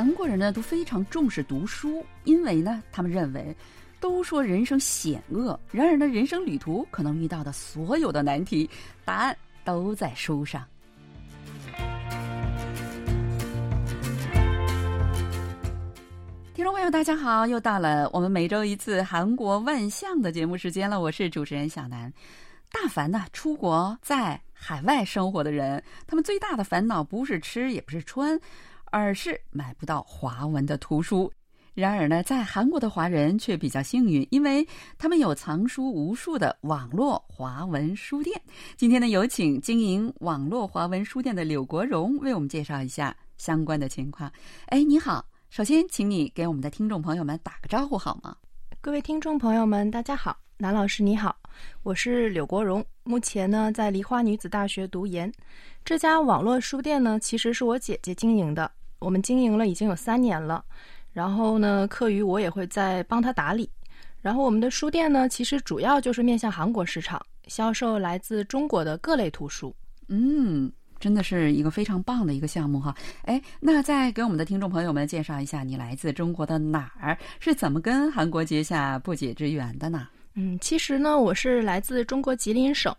韩国人呢都非常重视读书，因为呢，他们认为，都说人生险恶，然而呢，人生旅途可能遇到的所有的难题，答案都在书上。听众朋友，大家好，又到了我们每周一次韩国万象的节目时间了，我是主持人小南。大凡呢，出国在海外生活的人，他们最大的烦恼不是吃，也不是穿。而是买不到华文的图书。然而呢，在韩国的华人却比较幸运，因为他们有藏书无数的网络华文书店。今天呢，有请经营网络华文书店的柳国荣为我们介绍一下相关的情况。哎，你好，首先请你给我们的听众朋友们打个招呼好吗？各位听众朋友们，大家好，南老师你好，我是柳国荣，目前呢在梨花女子大学读研。这家网络书店呢，其实是我姐姐经营的。我们经营了已经有三年了，然后呢，课余我也会在帮他打理。然后我们的书店呢，其实主要就是面向韩国市场，销售来自中国的各类图书。嗯，真的是一个非常棒的一个项目哈。哎，那再给我们的听众朋友们介绍一下，你来自中国的哪儿？是怎么跟韩国结下不解之缘的呢？嗯，其实呢，我是来自中国吉林省，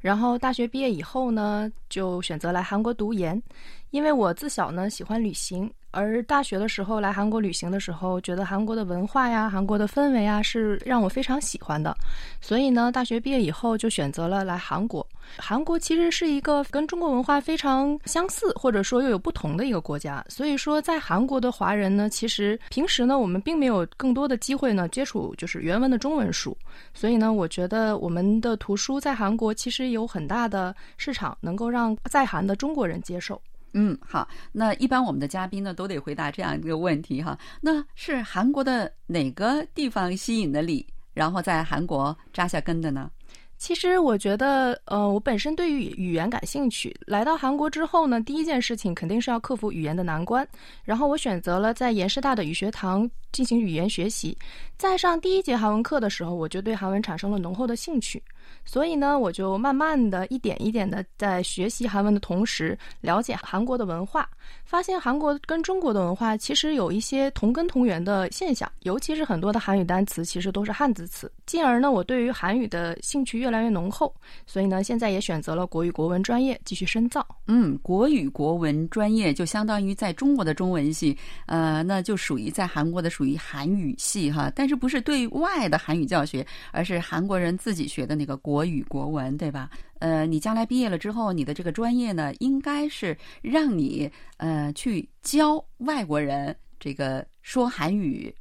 然后大学毕业以后呢，就选择来韩国读研，因为我自小呢喜欢旅行。而大学的时候来韩国旅行的时候，觉得韩国的文化呀、韩国的氛围啊是让我非常喜欢的，所以呢，大学毕业以后就选择了来韩国。韩国其实是一个跟中国文化非常相似，或者说又有不同的一个国家。所以说，在韩国的华人呢，其实平时呢，我们并没有更多的机会呢接触就是原文的中文书。所以呢，我觉得我们的图书在韩国其实有很大的市场，能够让在韩的中国人接受。嗯，好。那一般我们的嘉宾呢，都得回答这样一个问题哈。那是韩国的哪个地方吸引了你，然后在韩国扎下根的呢？其实我觉得，呃，我本身对于语言感兴趣。来到韩国之后呢，第一件事情肯定是要克服语言的难关。然后我选择了在延师大的语学堂进行语言学习。在上第一节韩文课的时候，我就对韩文产生了浓厚的兴趣。所以呢，我就慢慢的一点一点的在学习韩文的同时，了解韩国的文化，发现韩国跟中国的文化其实有一些同根同源的现象，尤其是很多的韩语单词其实都是汉字词。进而呢，我对于韩语的兴趣越来越浓厚，所以呢，现在也选择了国语国文专业继续深造。嗯，国语国文专业就相当于在中国的中文系，呃，那就属于在韩国的属于韩语系哈，但是不是对外的韩语教学，而是韩国人自己学的那个国。国语国文对吧？呃，你将来毕业了之后，你的这个专业呢，应该是让你呃去教外国人这个说韩语，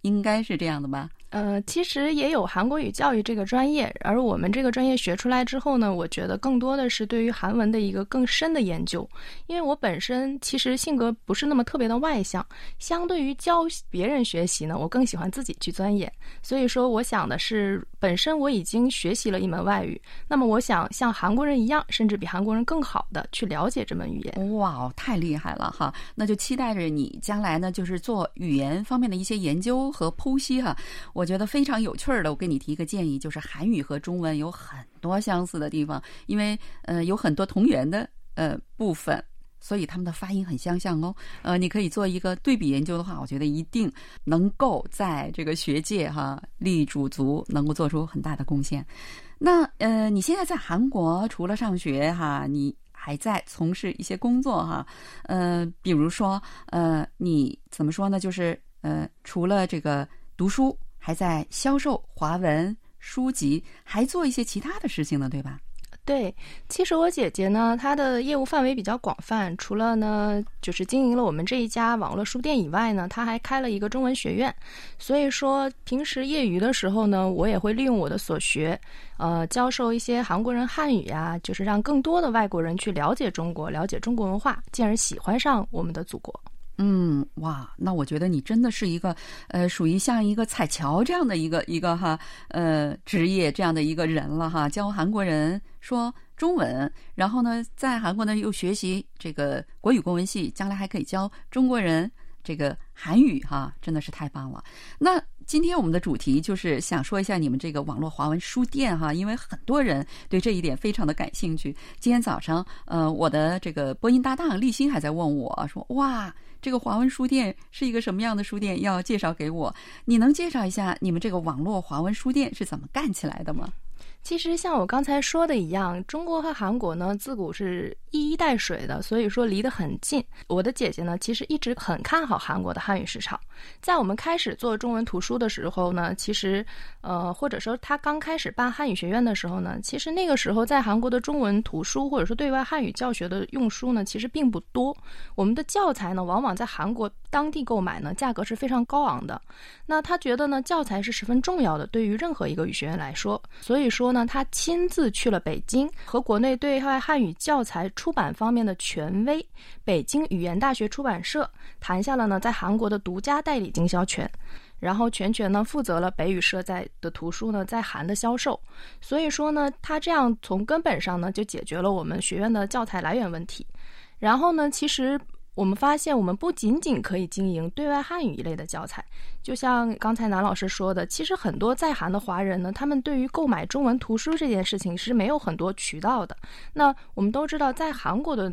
应该是这样的吧？呃，其实也有韩国语教育这个专业，而我们这个专业学出来之后呢，我觉得更多的是对于韩文的一个更深的研究。因为我本身其实性格不是那么特别的外向，相对于教别人学习呢，我更喜欢自己去钻研。所以说，我想的是，本身我已经学习了一门外语，那么我想像韩国人一样，甚至比韩国人更好的去了解这门语言。哇，太厉害了哈！那就期待着你将来呢，就是做语言方面的一些研究和剖析哈。我觉得非常有趣儿的，我给你提一个建议，就是韩语和中文有很多相似的地方，因为呃有很多同源的呃部分，所以他们的发音很相像哦。呃，你可以做一个对比研究的话，我觉得一定能够在这个学界哈立主足，能够做出很大的贡献。那呃，你现在在韩国除了上学哈，你还在从事一些工作哈？呃，比如说呃，你怎么说呢？就是呃，除了这个读书。还在销售华文书籍，还做一些其他的事情呢，对吧？对，其实我姐姐呢，她的业务范围比较广泛，除了呢，就是经营了我们这一家网络书店以外呢，她还开了一个中文学院。所以说，平时业余的时候呢，我也会利用我的所学，呃，教授一些韩国人汉语呀，就是让更多的外国人去了解中国，了解中国文化，进而喜欢上我们的祖国。嗯，哇，那我觉得你真的是一个，呃，属于像一个彩桥这样的一个一个哈，呃，职业这样的一个人了哈，教韩国人说中文，然后呢，在韩国呢又学习这个国语国文系，将来还可以教中国人这个韩语哈，真的是太棒了。那今天我们的主题就是想说一下你们这个网络华文书店哈，因为很多人对这一点非常的感兴趣。今天早上，呃，我的这个播音搭档立新还在问我说：“哇，这个华文书店是一个什么样的书店？要介绍给我？你能介绍一下你们这个网络华文书店是怎么干起来的吗？”其实像我刚才说的一样，中国和韩国呢自古是一衣带水的，所以说离得很近。我的姐姐呢，其实一直很看好韩国的汉语市场。在我们开始做中文图书的时候呢，其实，呃，或者说她刚开始办汉语学院的时候呢，其实那个时候在韩国的中文图书或者说对外汉语教学的用书呢，其实并不多。我们的教材呢，往往在韩国当地购买呢，价格是非常高昂的。那他觉得呢，教材是十分重要的，对于任何一个语学院来说，所以说。呢，他亲自去了北京，和国内对外汉语教材出版方面的权威北京语言大学出版社谈下了呢，在韩国的独家代理经销权，然后全权呢负责了北语社在的图书呢在韩的销售。所以说呢，他这样从根本上呢就解决了我们学院的教材来源问题。然后呢，其实。我们发现，我们不仅仅可以经营对外汉语一类的教材，就像刚才南老师说的，其实很多在韩的华人呢，他们对于购买中文图书这件事情是没有很多渠道的。那我们都知道，在韩国的。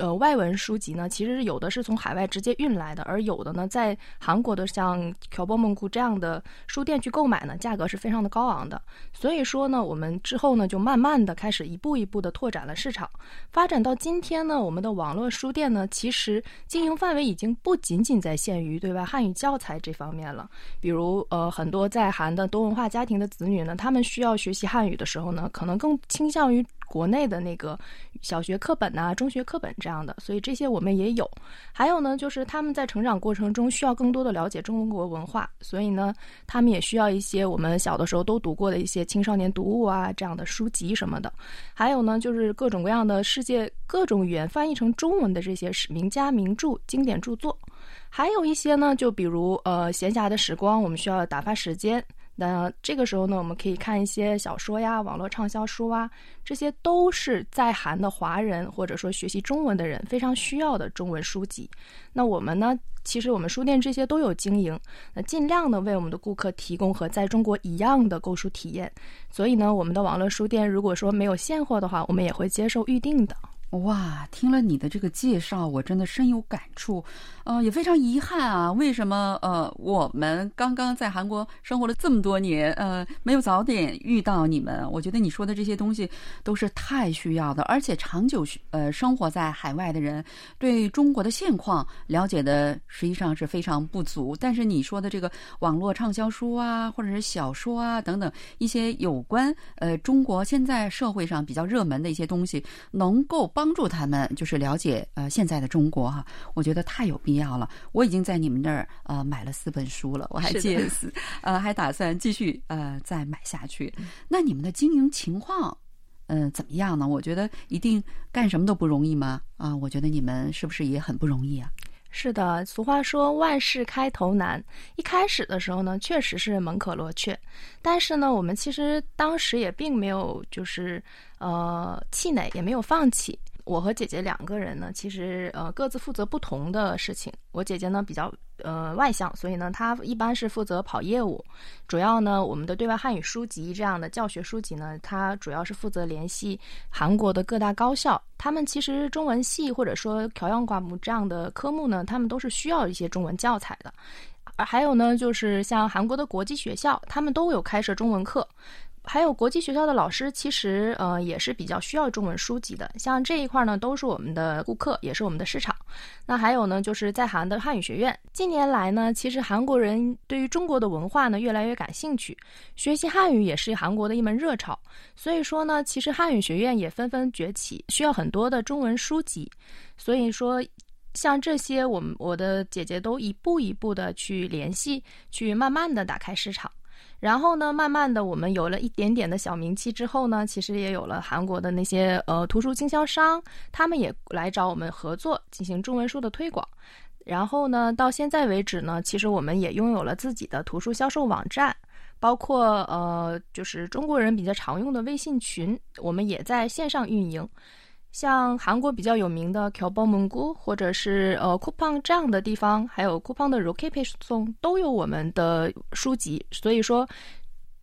呃，外文书籍呢，其实有的是从海外直接运来的，而有的呢，在韩国的像乔波梦库这样的书店去购买呢，价格是非常的高昂的。所以说呢，我们之后呢，就慢慢的开始一步一步的拓展了市场，发展到今天呢，我们的网络书店呢，其实经营范围已经不仅仅在限于对外汉语教材这方面了。比如，呃，很多在韩的多文化家庭的子女呢，他们需要学习汉语的时候呢，可能更倾向于。国内的那个小学课本呐、中学课本这样的，所以这些我们也有。还有呢，就是他们在成长过程中需要更多的了解中国文化，所以呢，他们也需要一些我们小的时候都读过的一些青少年读物啊这样的书籍什么的。还有呢，就是各种各样的世界各种语言翻译成中文的这些名家名著、经典著作。还有一些呢，就比如呃，闲暇的时光，我们需要打发时间。那这个时候呢，我们可以看一些小说呀、网络畅销书啊，这些都是在韩的华人或者说学习中文的人非常需要的中文书籍。那我们呢，其实我们书店这些都有经营，那尽量的为我们的顾客提供和在中国一样的购书体验。所以呢，我们的网络书店如果说没有现货的话，我们也会接受预定的。哇，听了你的这个介绍，我真的深有感触，呃，也非常遗憾啊。为什么呃，我们刚刚在韩国生活了这么多年，呃，没有早点遇到你们？我觉得你说的这些东西都是太需要的，而且长久呃生活在海外的人对中国的现况了解的实际上是非常不足。但是你说的这个网络畅销书啊，或者是小说啊等等一些有关呃中国现在社会上比较热门的一些东西，能够帮。帮助他们就是了解呃现在的中国哈，我觉得太有必要了。我已经在你们那儿呃买了四本书了，我还借四呃还打算继续呃再买下去。那你们的经营情况嗯怎么样呢？我觉得一定干什么都不容易吗？啊，我觉得你们是不是也很不容易啊？是的，俗话说万事开头难，一开始的时候呢确实是门可罗雀，但是呢我们其实当时也并没有就是呃气馁，也没有放弃。我和姐姐两个人呢，其实呃各自负责不同的事情。我姐姐呢比较呃外向，所以呢她一般是负责跑业务。主要呢我们的对外汉语书籍这样的教学书籍呢，她主要是负责联系韩国的各大高校。他们其实中文系或者说调样挂目这样的科目呢，他们都是需要一些中文教材的。而还有呢，就是像韩国的国际学校，他们都有开设中文课。还有国际学校的老师，其实呃也是比较需要中文书籍的。像这一块呢，都是我们的顾客，也是我们的市场。那还有呢，就是在韩的汉语学院。近年来呢，其实韩国人对于中国的文化呢越来越感兴趣，学习汉语也是韩国的一门热潮。所以说呢，其实汉语学院也纷纷崛起，需要很多的中文书籍。所以说，像这些，我们我的姐姐都一步一步的去联系，去慢慢的打开市场。然后呢，慢慢的，我们有了一点点的小名气之后呢，其实也有了韩国的那些呃图书经销商，他们也来找我们合作进行中文书的推广。然后呢，到现在为止呢，其实我们也拥有了自己的图书销售网站，包括呃就是中国人比较常用的微信群，我们也在线上运营。像韩国比较有名的 k y o b o m n g u 或者是呃 Coupang 这样的地方，还有 Coupang 的 Rocket 配送都有我们的书籍，所以说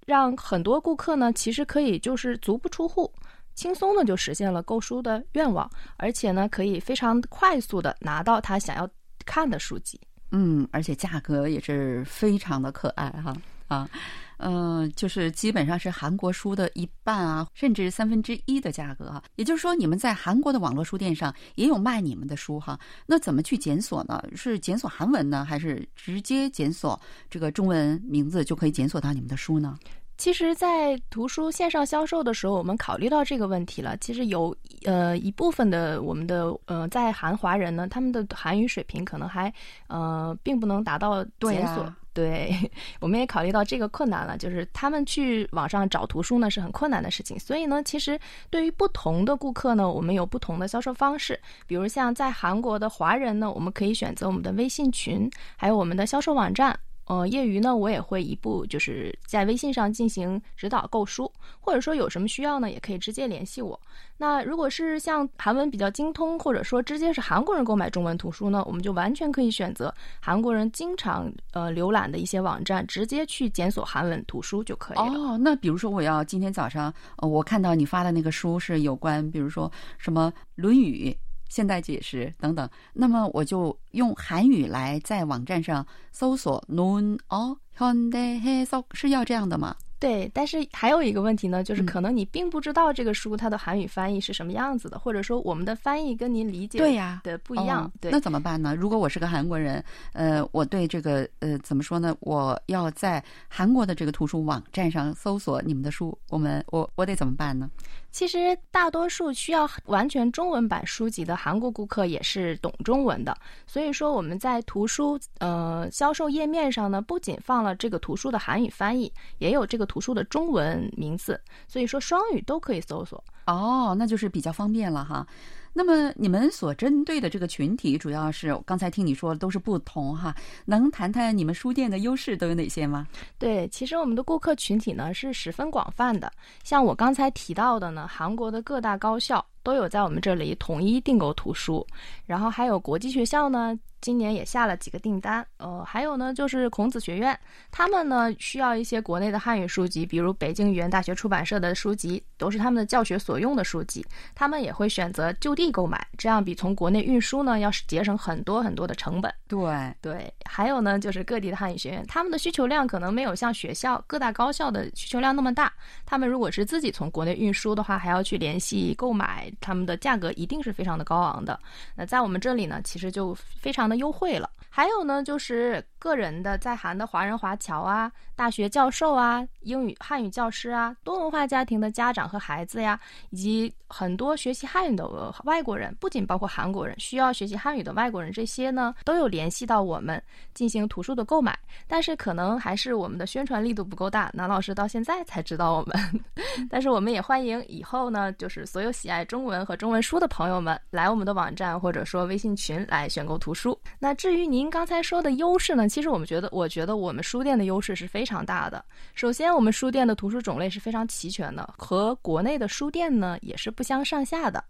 让很多顾客呢，其实可以就是足不出户，轻松的就实现了购书的愿望，而且呢，可以非常快速的拿到他想要看的书籍。嗯，而且价格也是非常的可爱哈啊。嗯，就是基本上是韩国书的一半啊，甚至三分之一的价格哈。也就是说，你们在韩国的网络书店上也有卖你们的书哈。那怎么去检索呢？是检索韩文呢，还是直接检索这个中文名字就可以检索到你们的书呢？其实，在图书线上销售的时候，我们考虑到这个问题了。其实有呃一部分的我们的呃在韩华人呢，他们的韩语水平可能还呃并不能达到检索。对，我们也考虑到这个困难了，就是他们去网上找图书呢是很困难的事情。所以呢，其实对于不同的顾客呢，我们有不同的销售方式。比如像在韩国的华人呢，我们可以选择我们的微信群，还有我们的销售网站。呃，业余呢，我也会一步就是在微信上进行指导购书，或者说有什么需要呢，也可以直接联系我。那如果是像韩文比较精通，或者说直接是韩国人购买中文图书呢，我们就完全可以选择韩国人经常呃浏览的一些网站，直接去检索韩文图书就可以了。哦，那比如说我要今天早上，呃，我看到你发的那个书是有关，比如说什么《论语》。现代解释等等，那么我就用韩语来在网站上搜索“논어현대해석”，是要这样的吗？对，但是还有一个问题呢，就是可能你并不知道这个书它的韩语翻译是什么样子的，或者说我们的翻译跟您理解对呀的不一样。对，那怎么办呢？如果我是个韩国人，呃，我对这个呃怎么说呢？我要在韩国的这个图书网站上搜索你们的书，我们我我得怎么办呢？ 其实大多数需要完全中文版书籍的韩国顾客也是懂中文的，所以说我们在图书呃销售页面上呢，不仅放了这个图书的韩语翻译，也有这个图书的中文名字，所以说双语都可以搜索。哦，那就是比较方便了哈。那么你们所针对的这个群体，主要是刚才听你说都是不同哈，能谈谈你们书店的优势都有哪些吗？对，其实我们的顾客群体呢是十分广泛的，像我刚才提到的呢，韩国的各大高校都有在我们这里统一订购图书，然后还有国际学校呢。今年也下了几个订单，呃，还有呢，就是孔子学院，他们呢需要一些国内的汉语书籍，比如北京语言大学出版社的书籍，都是他们的教学所用的书籍，他们也会选择就地购买，这样比从国内运输呢要节省很多很多的成本。对对，还有呢，就是各地的汉语学院，他们的需求量可能没有像学校各大高校的需求量那么大，他们如果是自己从国内运输的话，还要去联系购买，他们的价格一定是非常的高昂的。那在我们这里呢，其实就非常的优惠了。还有呢，就是个人的在韩的华人华侨啊，大学教授啊，英语汉语教师啊，多文化家庭的家长和孩子呀，以及很多学习汉语的外国人，不仅包括韩国人，需要学习汉语的外国人，这些呢都有联系到我们进行图书的购买。但是可能还是我们的宣传力度不够大，南老师到现在才知道我们。但是我们也欢迎以后呢，就是所有喜爱中文和中文书的朋友们来我们的网站或者说微信群来选购图书。那至于您刚才说的优势呢，其实我们觉得，我觉得我们书店的优势是非常大的。首先，我们书店的图书种类是非常齐全的，和国内的书店呢也是不相上下的。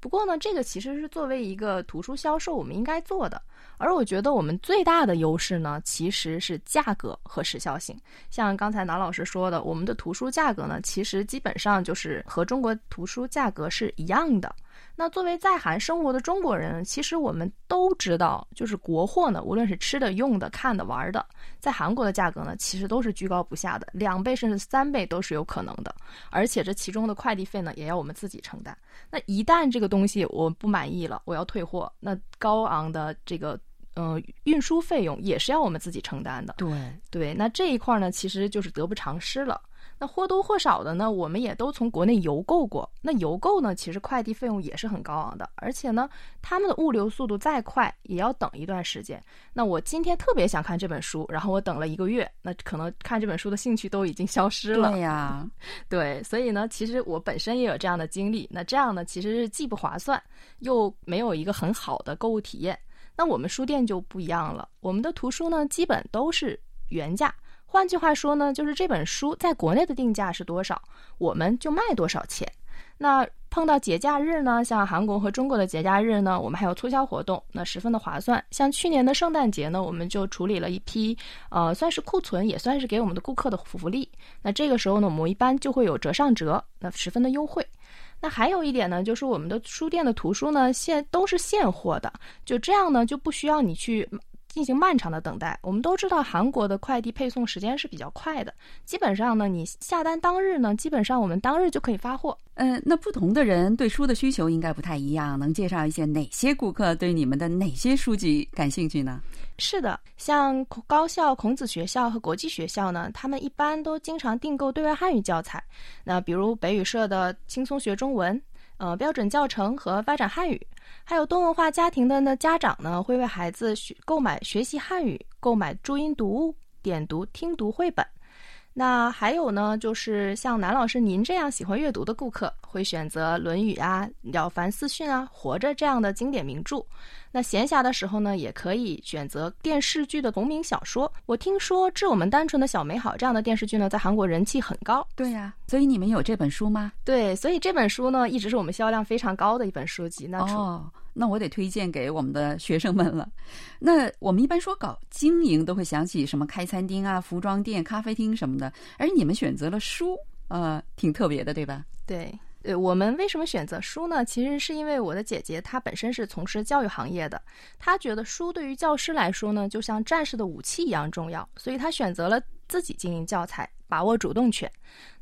不过呢，这个其实是作为一个图书销售我们应该做的。而我觉得我们最大的优势呢，其实是价格和时效性。像刚才南老师说的，我们的图书价格呢，其实基本上就是和中国图书价格是一样的。那作为在韩生活的中国人，其实我们都知道，就是国货呢，无论是吃的、用的、看的、玩的，在韩国的价格呢，其实都是居高不下的，两倍甚至三倍都是有可能的。而且这其中的快递费呢，也要我们自己承担。那一旦这个东西我不满意了，我要退货，那高昂的这个呃运输费用也是要我们自己承担的。对对，那这一块呢，其实就是得不偿失了。那或多或少的呢，我们也都从国内邮购过。那邮购呢，其实快递费用也是很高昂的，而且呢，他们的物流速度再快，也要等一段时间。那我今天特别想看这本书，然后我等了一个月，那可能看这本书的兴趣都已经消失了。对呀，对，所以呢，其实我本身也有这样的经历。那这样呢，其实是既不划算，又没有一个很好的购物体验。那我们书店就不一样了，我们的图书呢，基本都是原价。换句话说呢，就是这本书在国内的定价是多少，我们就卖多少钱。那碰到节假日呢，像韩国和中国的节假日呢，我们还有促销活动，那十分的划算。像去年的圣诞节呢，我们就处理了一批，呃，算是库存，也算是给我们的顾客的福利。那这个时候呢，我们一般就会有折上折，那十分的优惠。那还有一点呢，就是我们的书店的图书呢，现都是现货的，就这样呢，就不需要你去。进行漫长的等待。我们都知道韩国的快递配送时间是比较快的，基本上呢，你下单当日呢，基本上我们当日就可以发货。嗯，那不同的人对书的需求应该不太一样，能介绍一些哪些顾客对你们的哪些书籍感兴趣呢？是的，像高校、孔子学校和国际学校呢，他们一般都经常订购对外汉语教材。那比如北语社的轻松学中文。呃，标准教程和发展汉语，还有多文化家庭的呢家长呢，会为孩子学购买学习汉语，购买注音读物、点读、听读绘本。那还有呢，就是像南老师您这样喜欢阅读的顾客，会选择《论语》啊、《了凡四训》啊、《活着》这样的经典名著。那闲暇的时候呢，也可以选择电视剧的同名小说。我听说《致我们单纯的小美好》这样的电视剧呢，在韩国人气很高。对呀，所以你们有这本书吗？对，所以这本书呢，一直是我们销量非常高的一本书籍。那哦。那我得推荐给我们的学生们了。那我们一般说搞经营，都会想起什么开餐厅啊、服装店、咖啡厅什么的，而你们选择了书，呃，挺特别的，对吧？对，呃，我们为什么选择书呢？其实是因为我的姐姐她本身是从事教育行业的，她觉得书对于教师来说呢，就像战士的武器一样重要，所以她选择了自己经营教材，把握主动权。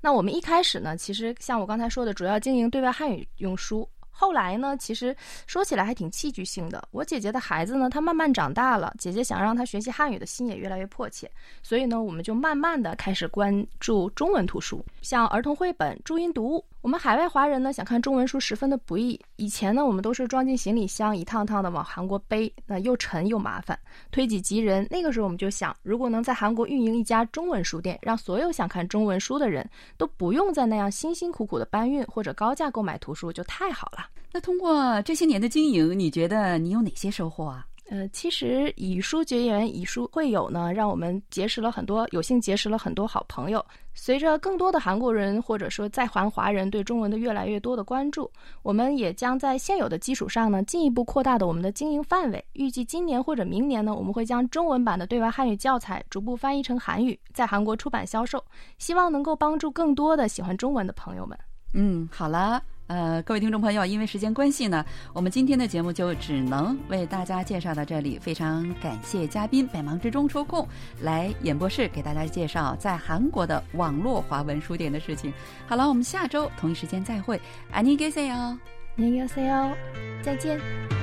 那我们一开始呢，其实像我刚才说的，主要经营对外汉语用书。后来呢，其实说起来还挺戏剧性的。我姐姐的孩子呢，他慢慢长大了，姐姐想让他学习汉语的心也越来越迫切，所以呢，我们就慢慢的开始关注中文图书，像儿童绘本、注音读物。我们海外华人呢，想看中文书十分的不易。以前呢，我们都是装进行李箱，一趟趟的往韩国背，那又沉又麻烦，推己及人。那个时候我们就想，如果能在韩国运营一家中文书店，让所有想看中文书的人都不用再那样辛辛苦苦的搬运或者高价购买图书，就太好了。那通过这些年的经营，你觉得你有哪些收获啊？呃，其实以书结缘，以书会友呢，让我们结识了很多，有幸结识了很多好朋友。随着更多的韩国人或者说在韩华人对中文的越来越多的关注，我们也将在现有的基础上呢，进一步扩大的我们的经营范围。预计今年或者明年呢，我们会将中文版的对外汉语教材逐步翻译成韩语，在韩国出版销售，希望能够帮助更多的喜欢中文的朋友们。嗯，好了。呃，各位听众朋友，因为时间关系呢，我们今天的节目就只能为大家介绍到这里。非常感谢嘉宾百忙之中抽空来演播室给大家介绍在韩国的网络华文书店的事情。好了，我们下周同一时间再会，안녕히계세 요， 안녕히계세 요， 再见。